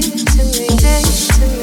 to me, to me.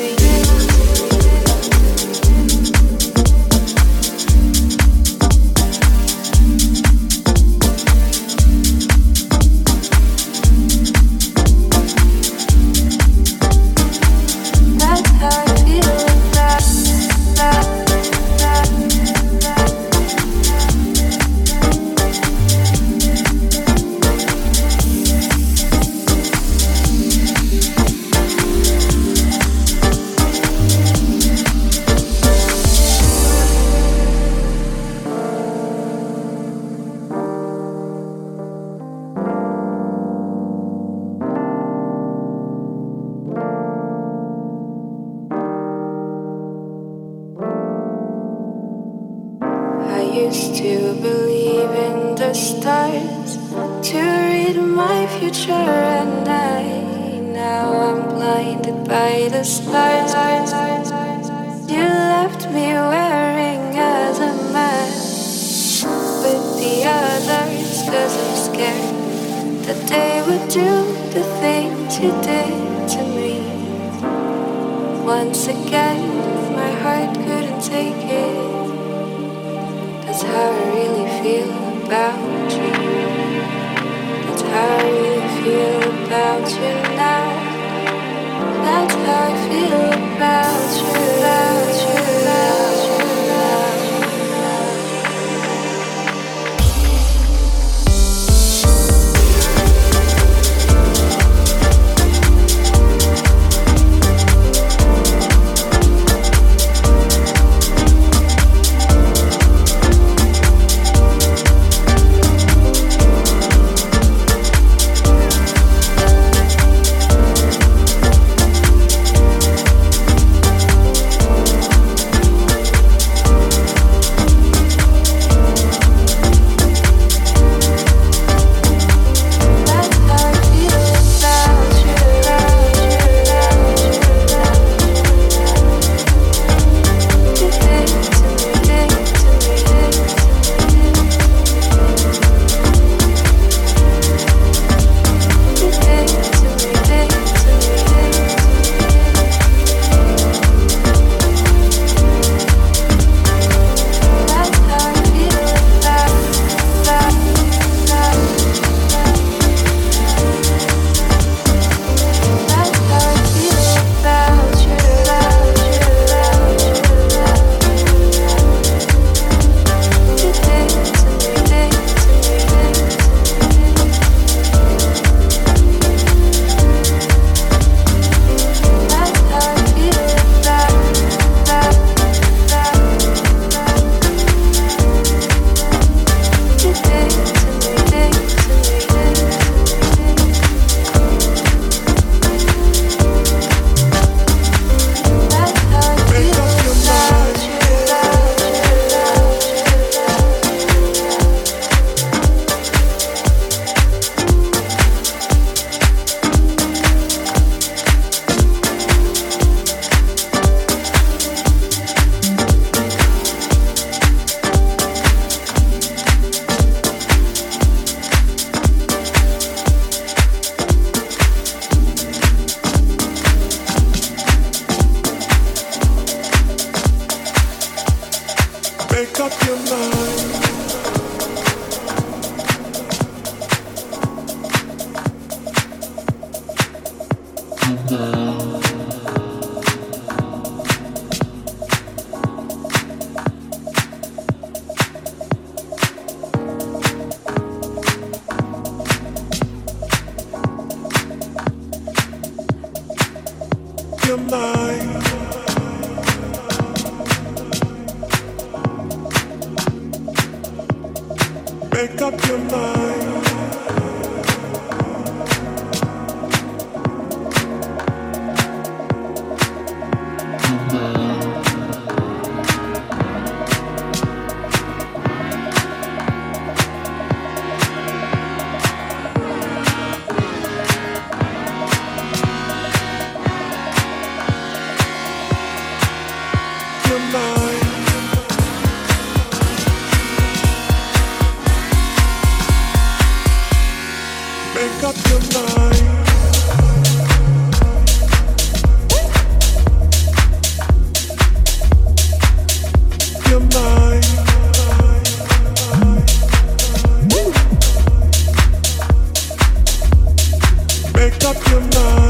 up your mind.